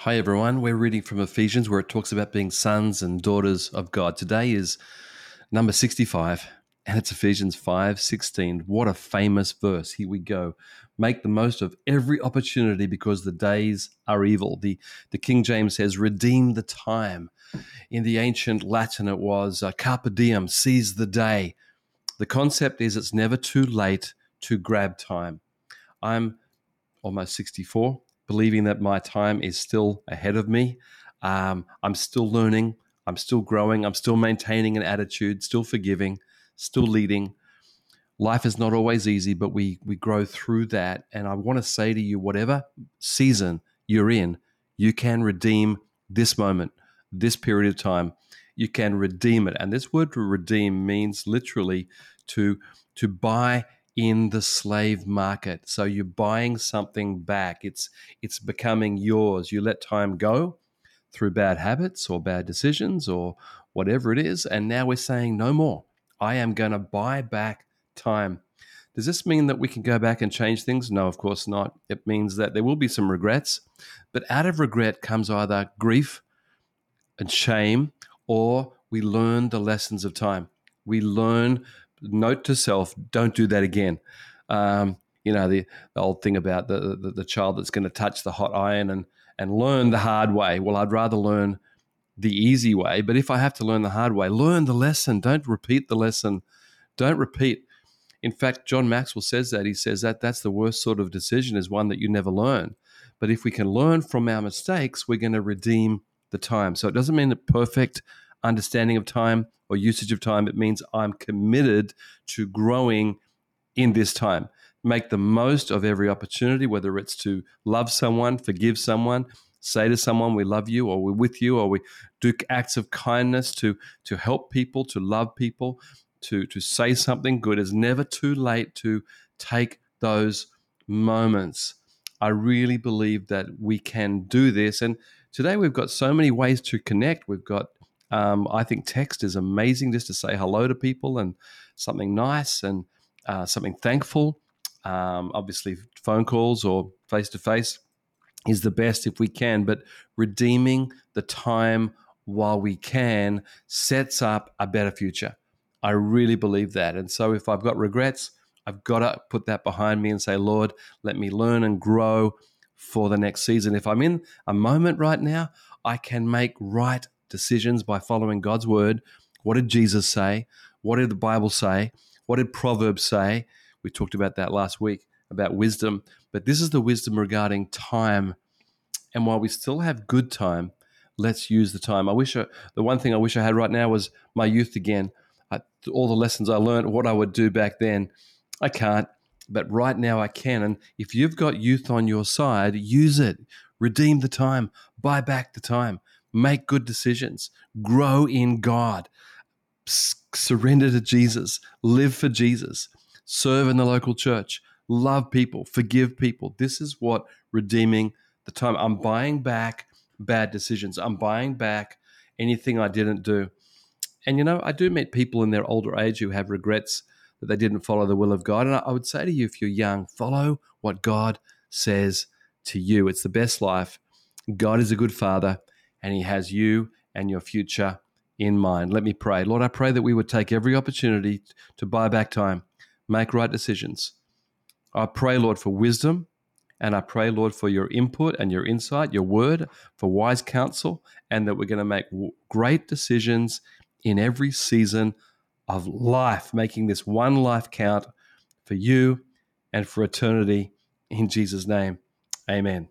Hi, everyone. We're reading from Ephesians where it talks about being sons and daughters of God. Today is number 65, and it's Ephesians 5 16. What a famous verse. Here we go. Make the most of every opportunity because the days are evil. The, the King James says, redeem the time. In the ancient Latin, it was uh, carpe diem, seize the day. The concept is it's never too late to grab time. I'm almost 64 believing that my time is still ahead of me. Um, I'm still learning. I'm still growing. I'm still maintaining an attitude, still forgiving, still leading. Life is not always easy, but we we grow through that. And I want to say to you, whatever season you're in, you can redeem this moment, this period of time. You can redeem it. And this word redeem means literally to to buy in the slave market. So you're buying something back. It's it's becoming yours. You let time go through bad habits or bad decisions or whatever it is, and now we're saying no more. I am going to buy back time. Does this mean that we can go back and change things? No, of course not. It means that there will be some regrets, but out of regret comes either grief and shame or we learn the lessons of time. We learn note to self: don't do that again. Um, you know the, the, old thing about the, the, the child that's going to touch the hot iron and and learn the hard way. Well, I'd rather learn the easy way, but if I have to learn the hard way, learn the lesson. Don't repeat the lesson. Don't repeat. In fact, John Maxwell says that. He says that that's the worst sort of decision is one that you never learn. But if we can learn from our mistakes, we're going to redeem the time. So it doesn't mean that perfect understanding of time or usage of time. It means I'm committed to growing in this time. Make the most of every opportunity, whether it's to love someone, forgive someone, say to someone we love you or we're with you or we do acts of kindness to to help people to love people to to say something good it's never too late to take those moments i really believe that we can do this and today we've got so many ways to connect we've got um, I think text is amazing just to say hello to people and something nice and uh, something thankful. Um, obviously, phone calls or face to face is the best if we can, but redeeming the time while we can sets up a better future. I really believe that. And so if I've got regrets, I've got to put that behind me and say, Lord, let me learn and grow for the next season. If I'm in a moment right now, I can make right decisions by following God's word. What did Jesus say? What did the Bible say? What did Proverbs say? We talked about that last week about wisdom, but this is the wisdom regarding time. And while we still have good time, let's use the time. I wish I, the one thing I wish I had right now was my youth again. I, all the lessons I learned, what I would do back then, I can't, but right now I can. And if you've got youth on your side, use it. Redeem the time, buy back the time make good decisions, grow in God, surrender to Jesus, live for Jesus, serve in the local church, love people, forgive people. This is what redeeming the time. I'm buying back bad decisions. I'm buying back anything I didn't do. And you know, I do meet people in their older age who have regrets that they didn't follow the will of God. And I would say to you, if you're young, follow what God says to you. It's the best life. God is a good father and He has you and your future in mind. Let me pray. Lord, I pray that we would take every opportunity to buy back time, make right decisions. I pray, Lord, for wisdom. And I pray, Lord, for your input and your insight, your word, for wise counsel, and that we're going to make great decisions in every season of life, making this one life count for you and for eternity. In Jesus' name, amen.